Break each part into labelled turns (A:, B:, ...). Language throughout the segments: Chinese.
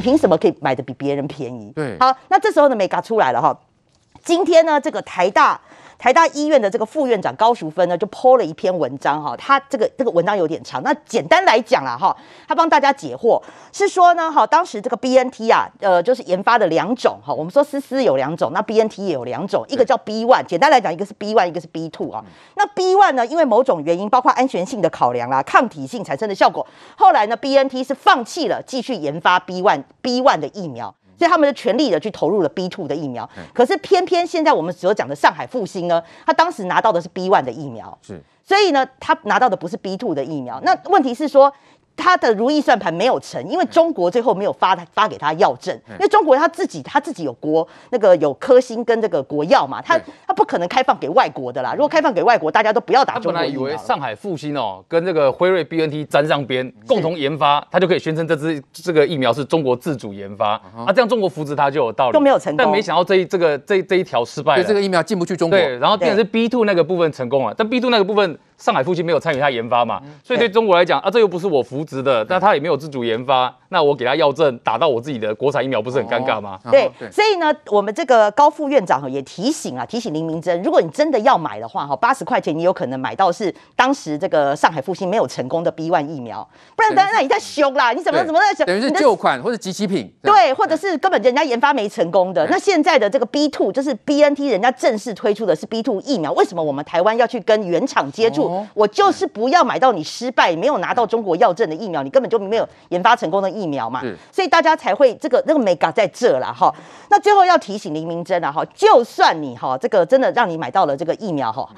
A: 凭什么可以买的比别人便宜？
B: 对，
A: 好，那这时候呢，mega 出来了哈。今天呢，这个台大。台大医院的这个副院长高淑芬呢，就 po 了一篇文章哈，他这个这个文章有点长，那简单来讲啦哈，他帮大家解惑，是说呢哈，当时这个 BNT 啊，呃，就是研发的两种哈，我们说丝丝有两种，那 BNT 也有两种，一个叫 B one，简单来讲，一个是 B one，一个是 B two 啊。那 B one 呢，因为某种原因，包括安全性的考量啦，抗体性产生的效果，后来呢，BNT 是放弃了继续研发 B one B one 的疫苗。所以他们就全力的去投入了 B two 的疫苗，可是偏偏现在我们所讲的上海复兴呢，他当时拿到的是 B one 的疫苗，是，所以呢，他拿到的不是 B two 的疫苗。那问题是说。他的如意算盘没有成，因为中国最后没有发他发给他药证，因为中国他自己他自己有国那个有科兴跟这个国药嘛，他他不可能开放给外国的啦。如果开放给外国，大家都不要打中国。
C: 他本来以为上海复星哦跟这个辉瑞 BNT 沾上边，共同研发，他就可以宣称这支这个疫苗是中国自主研发，啊，这样中国扶持他就有道理。
A: 都没有成功，
C: 但没想到这一这个这这一条失败了，
B: 这个疫苗进不去中国。
C: 对，然后变成是 B two 那个部分成功了，但 B two 那个部分。上海复星没有参与他研发嘛，所以对中国来讲啊，这又不是我扶植的，但他也没有自主研发，那我给他药证打到我自己的国产疫苗，不是很尴尬吗？
A: 对，所以呢，我们这个高副院长也提醒啊，提醒林明珍，如果你真的要买的话哈，八十块钱你有可能买到是当时这个上海复星没有成功的 B one 疫苗，不然当然那你在凶啦，你怎么怎么在想？
B: 等于是旧款或者即期品，
A: 对，或者是根本人家研发没成功的。那现在的这个 B two 就是 B N T，人家正式推出的是 B two 疫苗，为什么我们台湾要去跟原厂接触？我就是。不要买到你失败没有拿到中国药证的疫苗，你根本就没有研发成功的疫苗嘛，所以大家才会这个那个美嘎在这了哈。那最后要提醒林明珍了哈，就算你哈这个真的让你买到了这个疫苗哈。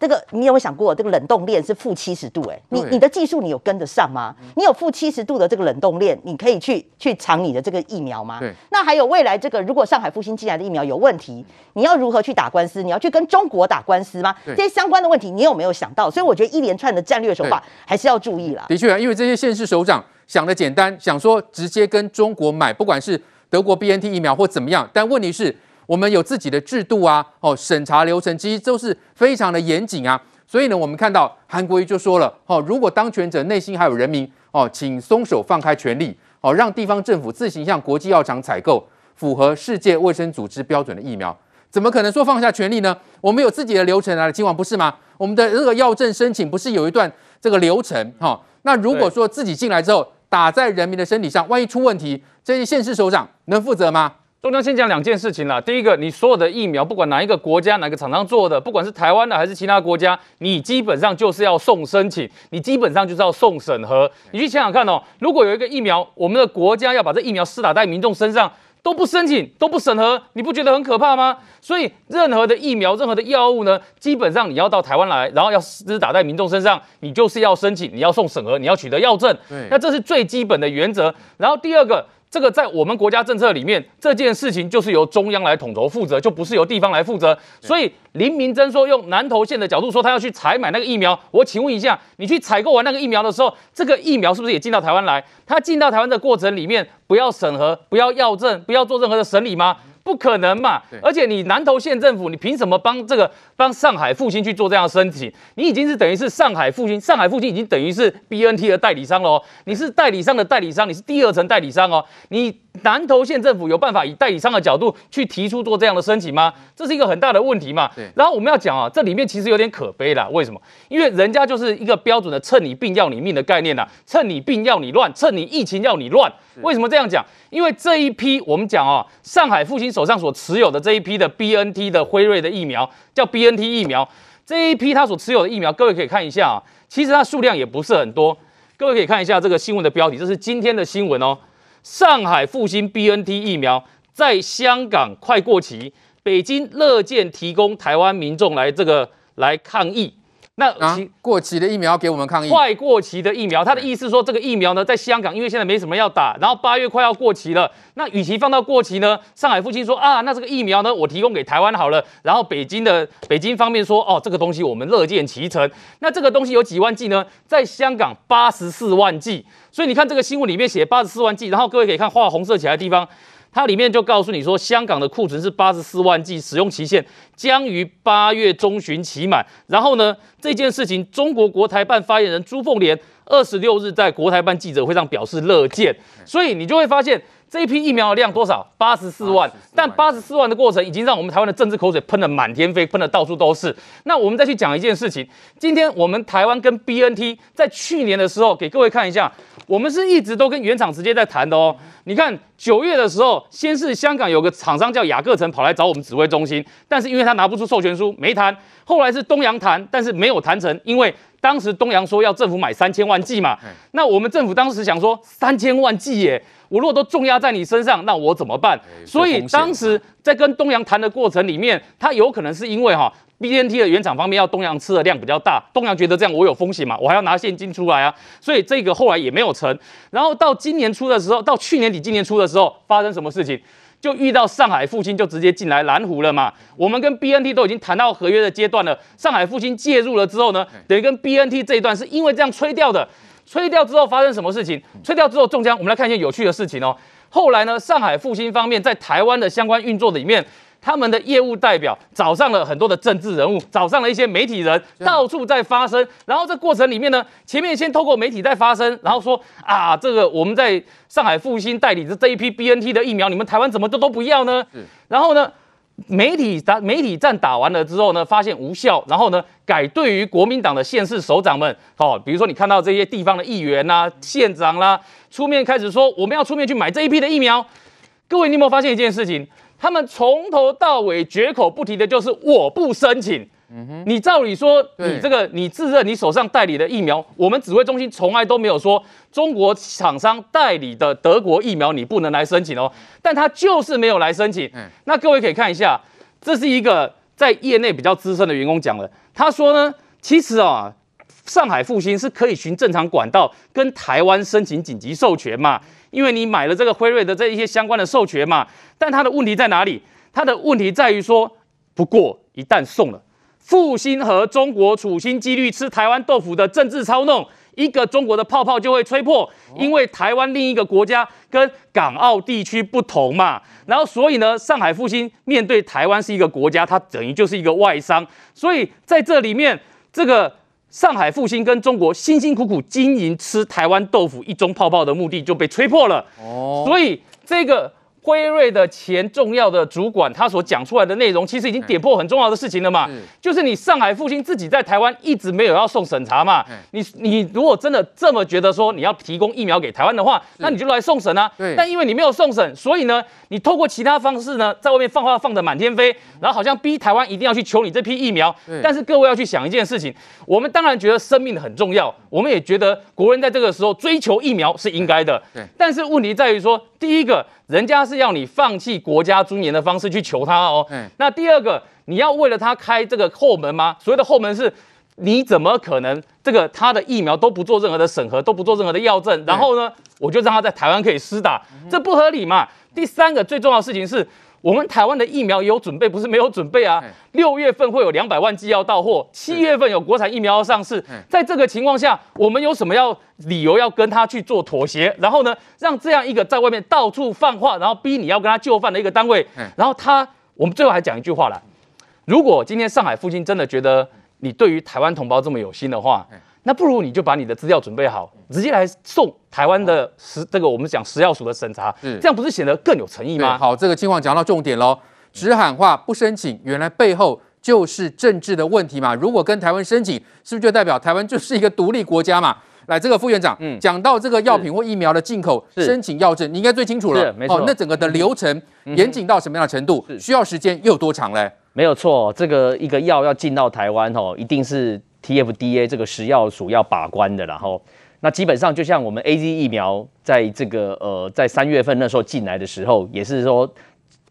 A: 这个你有没有想过，这个冷冻链是负七十度？哎，你你的技术你有跟得上吗？你有负七十度的这个冷冻链，你可以去去藏你的这个疫苗吗？对。那还有未来这个，如果上海复兴进来的疫苗有问题，你要如何去打官司？你要去跟中国打官司吗？这些相关的问题，你有没有想到？所以我觉得一连串的战略手法还是要注意啦。
B: 的确啊，因为这些县市首长想的简单，想说直接跟中国买，不管是德国 BNT 疫苗或怎么样，但问题是，我们有自己的制度啊，哦，审查流程其实都是非常的严谨啊。所以呢，我们看到韩国瑜就说了，哦，如果当权者内心还有人民，哦，请松手放开权力，哦，让地方政府自行向国际药厂采购符合世界卫生组织标准的疫苗。怎么可能说放下权力呢？我们有自己的流程啊，今晚不是吗？我们的这个药证申请不是有一段这个流程？哈、哦，那如果说自己进来之后打在人民的身体上，万一出问题，这些县市首长能负责吗？
C: 中央先讲两件事情啦。第一个，你所有的疫苗，不管哪一个国家、哪个厂商做的，不管是台湾的还是其他国家，你基本上就是要送申请，你基本上就是要送审核。你去想想看哦，如果有一个疫苗，我们的国家要把这疫苗施打在民众身上，都不申请、都不审核，你不觉得很可怕吗？所以，任何的疫苗、任何的药物呢，基本上你要到台湾来，然后要施打在民众身上，你就是要申请，你要送审核，你要取得药证。对，那这是最基本的原则。然后第二个。这个在我们国家政策里面，这件事情就是由中央来统筹负责，就不是由地方来负责。所以林明珍说，用南投县的角度说，他要去采买那个疫苗。我请问一下，你去采购完那个疫苗的时候，这个疫苗是不是也进到台湾来？他进到台湾的过程里面，不要审核，不要药证，不要做任何的审理吗？不可能嘛！而且你南投县政府，你凭什么帮这个帮上海复兴去做这样的申请？你已经是等于是上海复兴，上海复兴已经等于是 BNT 的代理商了哦。你是代理商的代理商，你是第二层代理商哦。你南投县政府有办法以代理商的角度去提出做这样的申请吗？这是一个很大的问题嘛。然后我们要讲啊，这里面其实有点可悲啦。为什么？因为人家就是一个标准的趁你病要你命的概念呐，趁你病要你乱，趁你疫情要你乱。为什么这样讲？因为这一批我们讲啊，上海复星手上所持有的这一批的 BNT 的辉瑞的疫苗，叫 BNT 疫苗，这一批他所持有的疫苗，各位可以看一下啊，其实它数量也不是很多。各位可以看一下这个新闻的标题，这是今天的新闻哦。上海复星 BNT 疫苗在香港快过期，北京乐见提供台湾民众来这个来抗疫。那
B: 啊，过期的疫苗给我们抗议，
C: 快过期的疫苗，他的意思是说这个疫苗呢，在香港，因为现在没什么要打，然后八月快要过期了，那与其放到过期呢，上海父亲说啊，那这个疫苗呢，我提供给台湾好了，然后北京的北京方面说，哦，这个东西我们乐见其成，那这个东西有几万剂呢？在香港八十四万剂，所以你看这个新闻里面写八十四万剂，然后各位可以看画红色起来的地方。它里面就告诉你说，香港的库存是八十四万剂，使用期限将于八月中旬期满。然后呢，这件事情，中国国台办发言人朱凤莲二十六日在国台办记者会上表示乐见。所以你就会发现，这一批疫苗的量多少？八十四万。但八十四万的过程已经让我们台湾的政治口水喷得满天飞，喷得到处都是。那我们再去讲一件事情，今天我们台湾跟 BNT 在去年的时候，给各位看一下，我们是一直都跟原厂直接在谈的哦。你看九月的时候，先是香港有个厂商叫雅各城跑来找我们指挥中心，但是因为他拿不出授权书，没谈。后来是东洋谈，但是没有谈成，因为当时东阳说要政府买三千万剂嘛。那我们政府当时想说，三千万剂耶，我如果都重压在你身上，那我怎么办？所以当时在跟东阳谈的过程里面，他有可能是因为哈。BNT 的原厂方面要东阳吃的量比较大，东阳觉得这样我有风险嘛，我还要拿现金出来啊，所以这个后来也没有成。然后到今年初的时候，到去年底今年初的时候，发生什么事情？就遇到上海复兴就直接进来蓝湖了嘛。我们跟 BNT 都已经谈到合约的阶段了，上海复兴介入了之后呢，等于跟 BNT 这一段是因为这样吹掉的。吹掉之后发生什么事情？吹掉之后中枪。我们来看一件有趣的事情哦。后来呢，上海复兴方面在台湾的相关运作里面。他们的业务代表找上了很多的政治人物，找上了一些媒体人，到处在发声。然后这过程里面呢，前面先透过媒体在发声，然后说啊，这个我们在上海复星代理的这一批 BNT 的疫苗，你们台湾怎么都都不要呢？然后呢，媒体打媒体战打完了之后呢，发现无效，然后呢，改对于国民党的县市首长们，好，比如说你看到这些地方的议员呐、县长啦，出面开始说我们要出面去买这一批的疫苗。各位，你有没有发现一件事情？他们从头到尾绝口不提的就是我不申请。嗯哼，你照理说，你这个你自认你手上代理的疫苗，我们指挥中心从来都没有说中国厂商代理的德国疫苗你不能来申请哦。但他就是没有来申请。那各位可以看一下，这是一个在业内比较资深的员工讲的。他说呢，其实啊，上海复星是可以循正常管道跟台湾申请紧急授权嘛。因为你买了这个辉瑞的这一些相关的授权嘛，但它的问题在哪里？它的问题在于说，不过一旦送了，复兴和中国处心积虑吃台湾豆腐的政治操弄，一个中国的泡泡就会吹破。因为台湾另一个国家跟港澳地区不同嘛，然后所以呢，上海复兴面对台湾是一个国家，它等于就是一个外商，所以在这里面这个。上海复兴跟中国辛辛苦苦经营吃台湾豆腐一中泡泡的目的就被吹破了。哦，所以这个。辉瑞的前重要的主管，他所讲出来的内容，其实已经点破很重要的事情了嘛。就是你上海复兴自己在台湾一直没有要送审查嘛。你你如果真的这么觉得说你要提供疫苗给台湾的话，那你就来送审啊。但因为你没有送审，所以呢，你透过其他方式呢，在外面放话放得满天飞，然后好像逼台湾一定要去求你这批疫苗。但是各位要去想一件事情，我们当然觉得生命很重要，我们也觉得国人在这个时候追求疫苗是应该的。但是问题在于说，第一个。人家是要你放弃国家尊严的方式去求他哦。嗯。那第二个，你要为了他开这个后门吗？所谓的后门是，你怎么可能这个他的疫苗都不做任何的审核，都不做任何的药证，然后呢，我就让他在台湾可以施打，这不合理嘛？第三个最重要的事情是。我们台湾的疫苗有准备，不是没有准备啊。六月份会有两百万剂要到货，七月份有国产疫苗要上市。在这个情况下，我们有什么要理由要跟他去做妥协？然后呢，让这样一个在外面到处放话，然后逼你要跟他就范的一个单位，然后他，我们最后还讲一句话了：如果今天上海复星真的觉得你对于台湾同胞这么有心的话，那不如你就把你的资料准备好，直接来送台湾的食这个我们讲食药署的审查，这样不是显得更有诚意吗？
B: 好，这个情况讲到重点喽，只喊话不申请，原来背后就是政治的问题嘛。如果跟台湾申请，是不是就代表台湾就是一个独立国家嘛？来，这个副院长，嗯，讲到这个药品或疫苗的进口申请药证，你应该最清楚了，没错。那整个的流程严谨到什么样的程度？需要时间又有多长嘞？
D: 没有错，这个一个药要进到台湾哦，一定是。TFDA 这个食药署要把关的，然后那基本上就像我们 AZ 疫苗在这个呃在三月份那时候进来的时候，也是说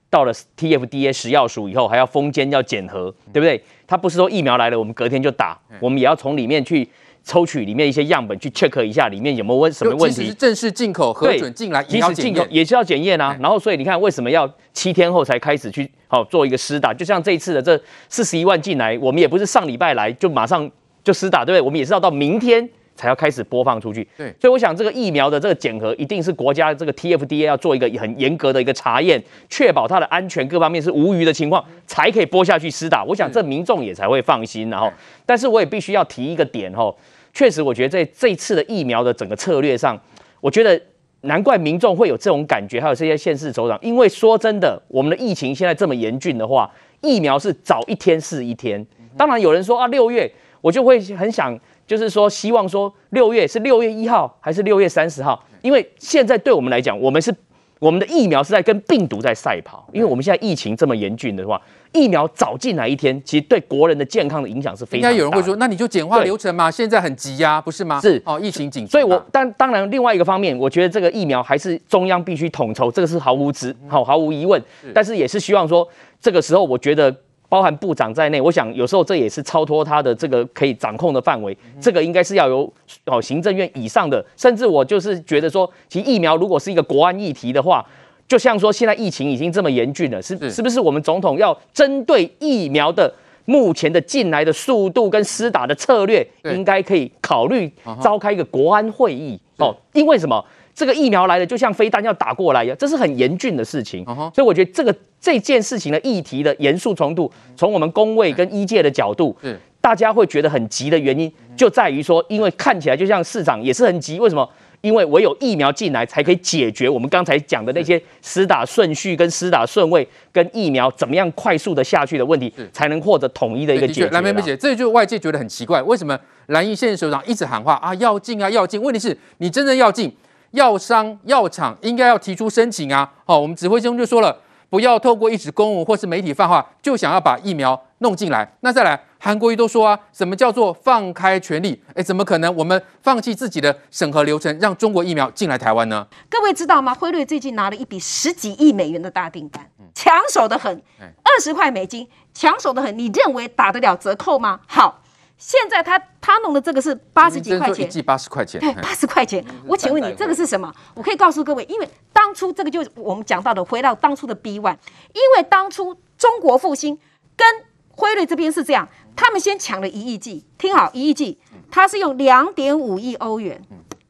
D: 到了 TFDA 食药署以后还要封监要检核，对不对？它不是说疫苗来了我们隔天就打，我们也要从里面去抽取里面一些样本去 check 一下里面有没有问什么
B: 问题。正式进口核准进来也要检验，也是要检验啊。然后所以你看为什么要七天后才开始去好做一个施打？就像这一次的这四十一万进来，我们也不是上礼拜来就马上。就施打，对不对？我们也是要到明天才要开始播放出去。对，所以我想这个疫苗的这个检核一定是国家这个 TFDA 要做一个很严格的一个查验，确保它的安全各方面是无虞的情况，才可以播下去施打。我想这民众也才会放心。然后，但是我也必须要提一个点哈，确实我觉得在这次的疫苗的整个策略上，我觉得
D: 难怪民众会有这种感觉，还有这些县市首长，因为说真的，我们的疫情现在这么严峻的话，疫苗是早一天是一天。当然有人说啊，六月我就会很想，就是说希望说六月是六月一号还是六月三十号，因为现在对我们来讲，我们是我们的疫苗是在跟病毒在赛跑，因为我们现在疫情这么严峻的话。疫苗早进来一天，其实对国人的健康的影响是非常大的。
B: 应该有人会说，那你就简化流程嘛，现在很急呀，不是吗？
D: 是
B: 哦，疫情紧，
D: 所以我当当然另外一个方面，我觉得这个疫苗还是中央必须统筹，这个是毫无之好毫无疑问。但是也是希望说，这个时候我觉得包含部长在内，我想有时候这也是超脱他的这个可以掌控的范围，这个应该是要由哦行政院以上的，甚至我就是觉得说，其实疫苗如果是一个国安议题的话。就像说，现在疫情已经这么严峻了，是是不是我们总统要针对疫苗的目前的进来的速度跟施打的策略，应该可以考虑召开一个国安会议哦？因为什么？这个疫苗来了，就像飞弹要打过来一样，这是很严峻的事情。所以我觉得这个这件事情的议题的严肃程度，从我们工位跟医界的角度，大家会觉得很急的原因，就在于说，因为看起来就像市长也是很急，为什么？因为唯有疫苗进来，才可以解决我们刚才讲的那些施打顺序、跟施打顺位、跟疫苗怎么样快速的下去的问题，才能获得统一的一个解决。
B: 蓝，梅梅姐，这就是外界觉得很奇怪，为什么蓝营县首长一直喊话啊，要进啊，要进？问题是，你真正要进，药商、药厂应该要提出申请啊。好，我们指挥中就说了，不要透过一纸公文或是媒体放话，就想要把疫苗弄进来。那再来。韩国瑜都说啊，什么叫做放开权力？哎，怎么可能？我们放弃自己的审核流程，让中国疫苗进来台湾呢？
E: 各位知道吗？辉瑞最近拿了一笔十几亿美元的大订单，抢手的很，二十块美金，抢手的很。你认为打得了折扣吗？好，现在他他弄的这个是八十几块钱，
B: 一剂八十块钱，
E: 对，八十块钱。我请问你，这个是什么？我可以告诉各位，因为当初这个就是我们讲到的，回到当初的 B one，因为当初中国复兴跟辉瑞这边是这样。他们先抢了一亿剂，听好，一亿剂，他是用两点五亿欧元，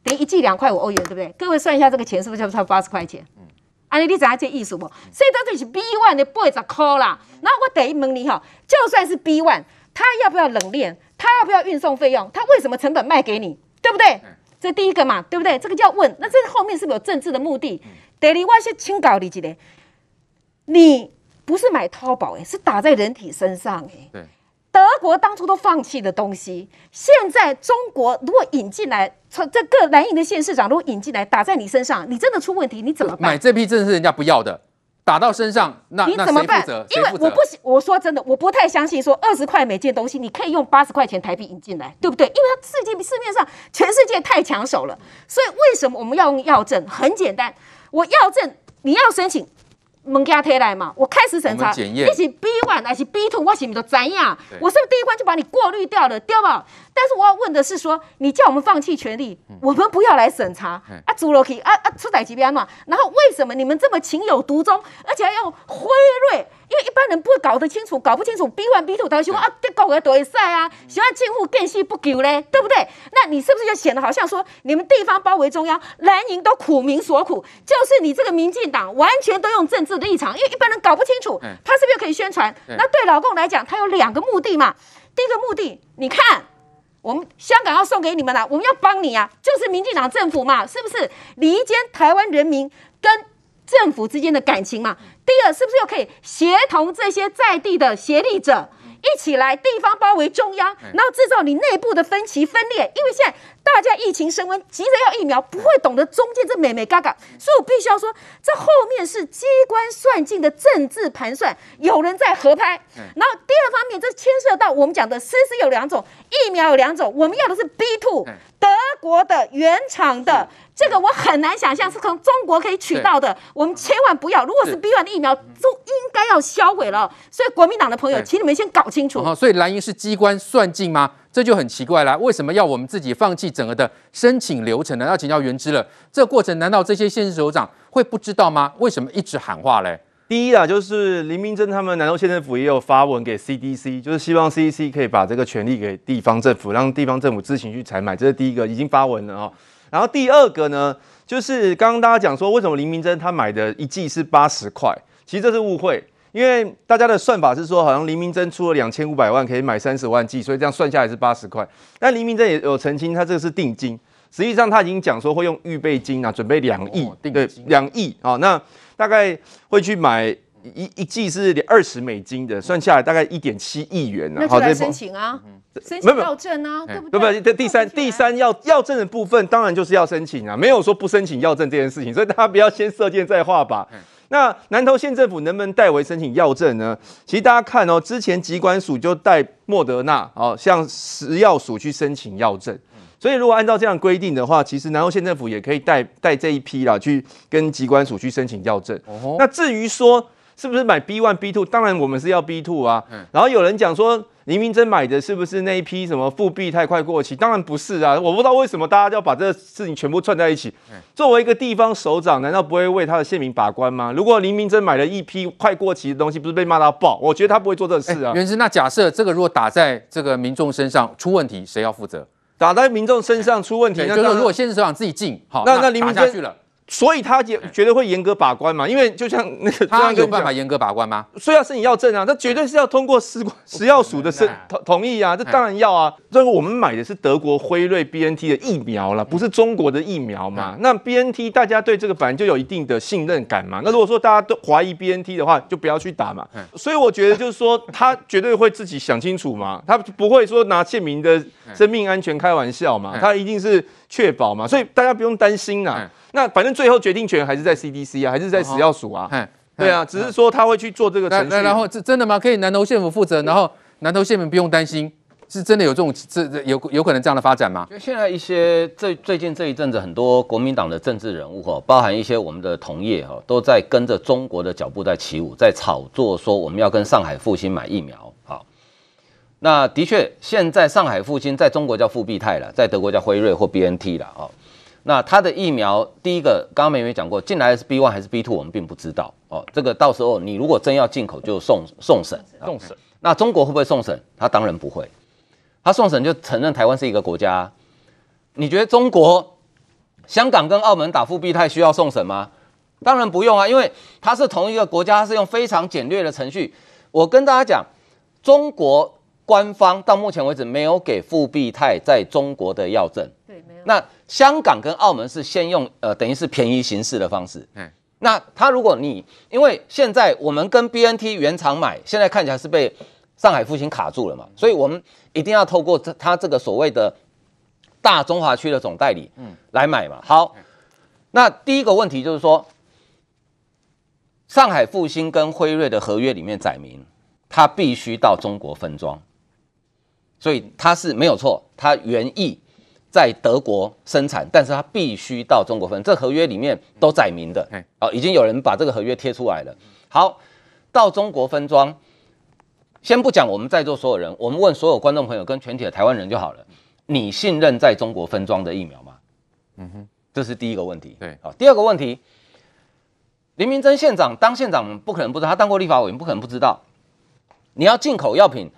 E: 等于一剂两块五欧元，对不对？各位算一下这个钱是不是就差不多八十块钱？啊，你你知道这意思不？所以到底是 B one 的八十块啦。然后我等于问你哈，就算是 B one，他要不要冷链？他要不要运送费用？他为什么成本卖给你？对不对？这第一个嘛，对不对？这个叫问。那这后面是不是有政治的目的？第二，我是清搞你一个，你不是买淘宝诶，是打在人体身上诶。对。德国当初都放弃的东西，现在中国如果引进来，从这个蓝营的县市长如果引进来打在你身上，你真的出问题，你怎么办？
B: 买这批真的是人家不要的，打到身上，那
E: 你怎么办？因为我不，我说真的，我不太相信说二十块每件东西你可以用八十块钱台币引进来，对不对？因为它世界市面上全世界太抢手了，所以为什么我们要用药证？很简单，我药证你要申请。门家推来嘛，我开始审查，你是 B one 还是 B two，我是不是都怎样？我是不是第一关就把你过滤掉了，对吧？但是我要问的是说，你叫我们放弃权利，我们不要来审查啊，朱罗奇啊啊，出代级别嘛？然后为什么你们这么情有独钟，而且还用辉瑞？因为一般人不会搞得清楚，搞不清楚 B one B two，他会说啊，这搞个多会赛啊，喜欢近乎更细不久嘞，对不对？那你是不是就显得好像说你们地方包围中央，蓝营都苦民所苦，就是你这个民进党完全都用政治立场，因为一般人搞不清楚，他是不是可以宣传？那对老共来讲，他有两个目的嘛。第一个目的，你看我们香港要送给你们了，我们要帮你啊，就是民进党政府嘛，是不是离间台湾人民跟政府之间的感情嘛？第二，是不是又可以协同这些在地的协力者一起来地方包围中央，然后制造你内部的分歧分裂？因为现在大家疫情升温，急着要疫苗，不会懂得中间这美美嘎嘎，所以我必须要说，这后面是机关算尽的政治盘算，有人在合拍。然后第二方面，这牵涉到我们讲的，实施有两种疫苗，有两种，我们要的是 B two，德国的原厂的。这个我很难想象是从中国可以取到的，我们千万不要。如果是 B one 的疫苗，都应该要销毁了。所以国民党的朋友，请你们先搞清楚。
B: 好，所以蓝营是机关算尽吗？这就很奇怪了。为什么要我们自己放弃整个的申请流程呢？要请教元知了。这个过程难道这些县市首长会不知道吗？为什么一直喊话嘞？
F: 第一啊，就是林明溱他们南投县政府也有发文给 CDC，就是希望 CDC 可以把这个权利给地方政府，让地方政府自行去采买。这是第一个，已经发文了啊。然后第二个呢，就是刚刚大家讲说，为什么林明溱他买的一剂是八十块？其实这是误会，因为大家的算法是说，好像黎明真出了两千五百万可以买三十万剂，所以这样算下来是八十块。但黎明真也有澄清，他这个是定金。实际上他已经讲说会用预备金啊，准备
B: 两亿，
F: 对，两亿啊，那大概会去买一一季是二十美金的，算下来大概一点七亿元呢。
E: 那就来申请啊，申请要证啊，对不对？
F: 不不，第三第三要要证的部分，当然就是要申请啊，没有说不申请要证这件事情，所以大家不要先射箭再画靶。那南投县政府能不能代为申请药证呢？其实大家看哦，之前疾管署就代莫德纳哦，向食药署去申请药证。所以如果按照这样规定的话，其实南投县政府也可以带带这一批啦，去跟疾管署去申请药证。哦、那至于说是不是买 B one B two，当然我们是要 B two 啊。然后有人讲说。林明真买的是不是那一批什么复币太快过期？当然不是啊！我不知道为什么大家要把这个事情全部串在一起。作为一个地方首长，难道不会为他的县民把关吗？如果林明真买了一批快过期的东西，不是被骂到爆？我觉得他不会做这个事啊。
B: 原之，那假设这个如果打在这个民众身上出问题，谁要负责？
F: 打在民众身上出问题，那
B: 就是如果县市首长自己进，好，
F: 那那林明真
B: 去了。
F: 所以他也绝对会严格把关嘛，因为就像那个
B: 他有办法严格把关吗？
F: 所以要申请要证啊，这绝对是要通过食食药署的申同同意啊，这当然要啊。这个我们买的是德国辉瑞 BNT 的疫苗了，不是中国的疫苗嘛。那 BNT 大家对这个本来就有一定的信任感嘛。那如果说大家都怀疑 BNT 的话，就不要去打嘛。所以我觉得就是说，他绝对会自己想清楚嘛，他不会说拿县民的生命安全开玩笑嘛，他一定是确保嘛。所以大家不用担心呐。那反正最后决定权还是在 CDC 啊，还是在食药署啊？哦、对啊，只是说他会去做这个程序。
B: 然后这真的吗？可以南投县府负责，然后南投县民不用担心，是真的有这种这有有可能这样的发展吗？
G: 现在一些最最近这一阵子，很多国民党的政治人物哈，包含一些我们的同业哈，都在跟着中国的脚步在起舞，在炒作说我们要跟上海复星买疫苗。好，那的确，现在上海复星在中国叫复必泰了，在德国叫辉瑞或 BNT 了啊。那它的疫苗，第一个刚刚美美讲过，进来是 B one 还是 B two，我们并不知道哦。这个到时候你如果真要进口，就送送审，
C: 送审。
G: 那中国会不会送审？他当然不会，他送审就承认台湾是一个国家。你觉得中国、香港跟澳门打复必泰需要送审吗？当然不用啊，因为它是同一个国家，它是用非常简略的程序。我跟大家讲，中国官方到目前为止没有给复必泰在中国的药证。对，没有。那香港跟澳门是先用呃，等于是便宜形式的方式。嗯，那他如果你因为现在我们跟 BNT 原厂买，现在看起来是被上海复星卡住了嘛，所以我们一定要透过这他这个所谓的大中华区的总代理，嗯，来买嘛。好，那第一个问题就是说，上海复星跟辉瑞的合约里面载明，他必须到中国分装，所以他是没有错，他原意。在德国生产，但是它必须到中国分，这合约里面都载明的。哦，已经有人把这个合约贴出来了。好，到中国分装，先不讲我们在座所有人，我们问所有观众朋友跟全体的台湾人就好了。你信任在中国分装的疫苗吗？嗯哼，这是第一个问题。对，好，第二个问题，林明珍县长当县长不可能不知道，他当过立法委员不可能不知道。你要进口药品，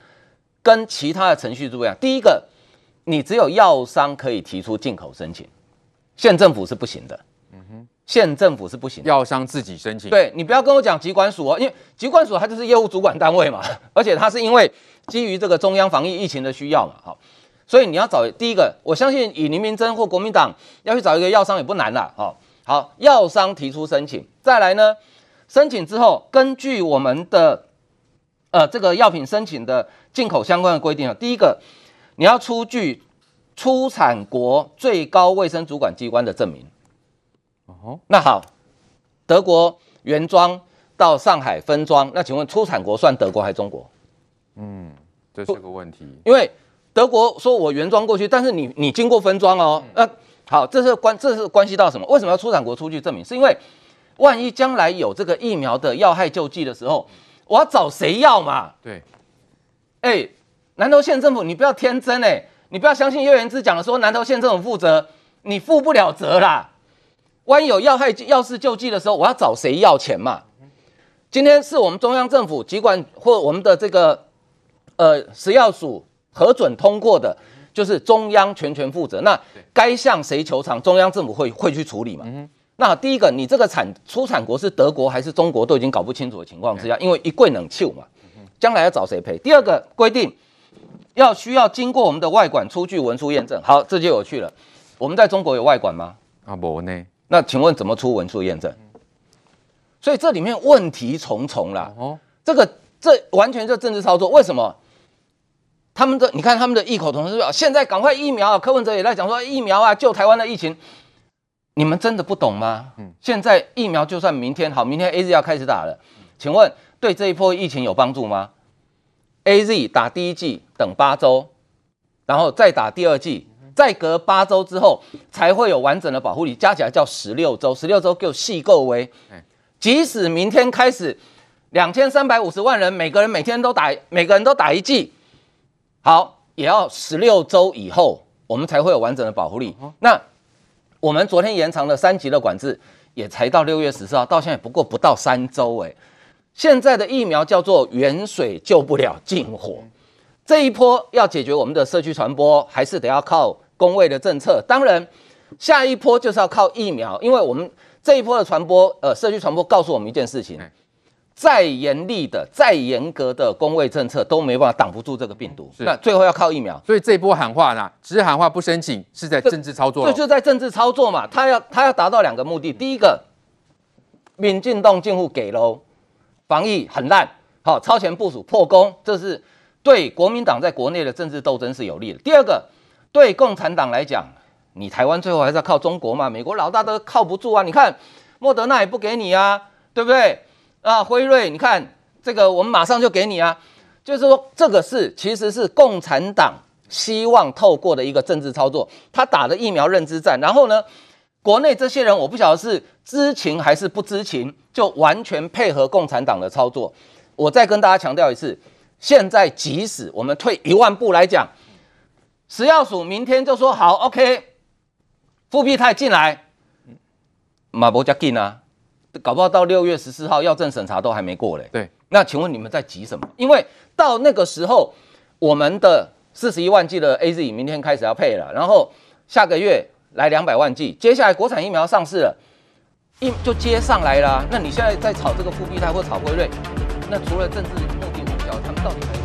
G: 跟其他的程序不一样。第一个。你只有药商可以提出进口申请，县政府是不行的。嗯哼，县政府是不行的，
B: 药商自己申请。
G: 对，你不要跟我讲疾管署哦，因为疾管署它就是业务主管单位嘛，而且它是因为基于这个中央防疫疫情的需要嘛，好，所以你要找第一个，我相信以林明珍或国民党要去找一个药商也不难啦。好，好，药商提出申请，再来呢，申请之后，根据我们的呃这个药品申请的进口相关的规定啊，第一个。你要出具出产国最高卫生主管机关的证明。哦，那好，德国原装到上海分装，那请问出产国算德国还是中国？
B: 嗯，这是个问题。
G: 因为德国说我原装过去，但是你你经过分装哦。那好，这是关这是关系到什么？为什么要出产国出具证明？是因为万一将来有这个疫苗的要害救济的时候，我要找谁要嘛？
B: 对，
G: 哎。南投县政府，你不要天真哎！你不要相信叶元之讲的说南投县政府负责，你负不了责啦。万一有要害要事救济的时候，我要找谁要钱嘛？今天是我们中央政府机关或我们的这个呃食药署核准通过的，就是中央全权负责。那该向谁求偿，中央政府会会去处理嘛？那第一个，你这个产出产国是德国还是中国，都已经搞不清楚的情况之下，因为一柜冷气嘛，将来要找谁赔？第二个规定。要需要经过我们的外管出具文书验证，好，这就有趣了。我们在中国有外管吗？
B: 啊，没呢。
G: 那请问怎么出文书验证？所以这里面问题重重啦。哦，这个这完全就政治操作。为什么？他们的你看他们的异口同声说，现在赶快疫苗。柯文哲也在讲说疫苗啊，救台湾的疫情。你们真的不懂吗？嗯，现在疫苗就算明天好，明天 AZ 要开始打了，请问对这一波疫情有帮助吗？AZ 打第一剂等八周，然后再打第二剂，再隔八周之后才会有完整的保护力，加起来叫十六周，十六周够细够微。即使明天开始两千三百五十万人，每个人每天都打，每个人都打一剂，好，也要十六周以后我们才会有完整的保护力。那我们昨天延长了三级的管制，也才到六月十四号，到现在不过不到三周诶。现在的疫苗叫做远水救不了近火，这一波要解决我们的社区传播，还是得要靠公卫的政策。当然，下一波就是要靠疫苗，因为我们这一波的传播，呃，社区传播告诉我们一件事情。再严厉的、再严格的公卫政策都没办法挡不住这个病毒，那最后要靠疫苗。
B: 所以这一波喊话呢，只是喊话不申请，是在政治操作。
G: 这就在政治操作嘛，他要他要达到两个目的：第一个，民进党近乎给喽，防疫很烂，好超前部署破功，这是对国民党在国内的政治斗争是有利的；第二个，对共产党来讲，你台湾最后还是要靠中国嘛，美国老大都靠不住啊，你看莫德纳也不给你啊，对不对？啊，辉瑞，你看这个，我们马上就给你啊！就是说，这个是其实是共产党希望透过的一个政治操作，他打了疫苗认知战，然后呢，国内这些人我不晓得是知情还是不知情，就完全配合共产党的操作。我再跟大家强调一次，现在即使我们退一万步来讲，食药署明天就说好，OK，复必泰进来，马博加进啊。搞不好到六月十四号药证审查都还没过嘞。
B: 对，
G: 那请问你们在急什么？因为到那个时候，我们的四十一万剂的 AZ 明天开始要配了，然后下个月来两百万剂，接下来国产疫苗上市了，一就接上来了。那你现在在炒这个复必泰或炒辉瑞，那除了政治目的，目标他们到底还。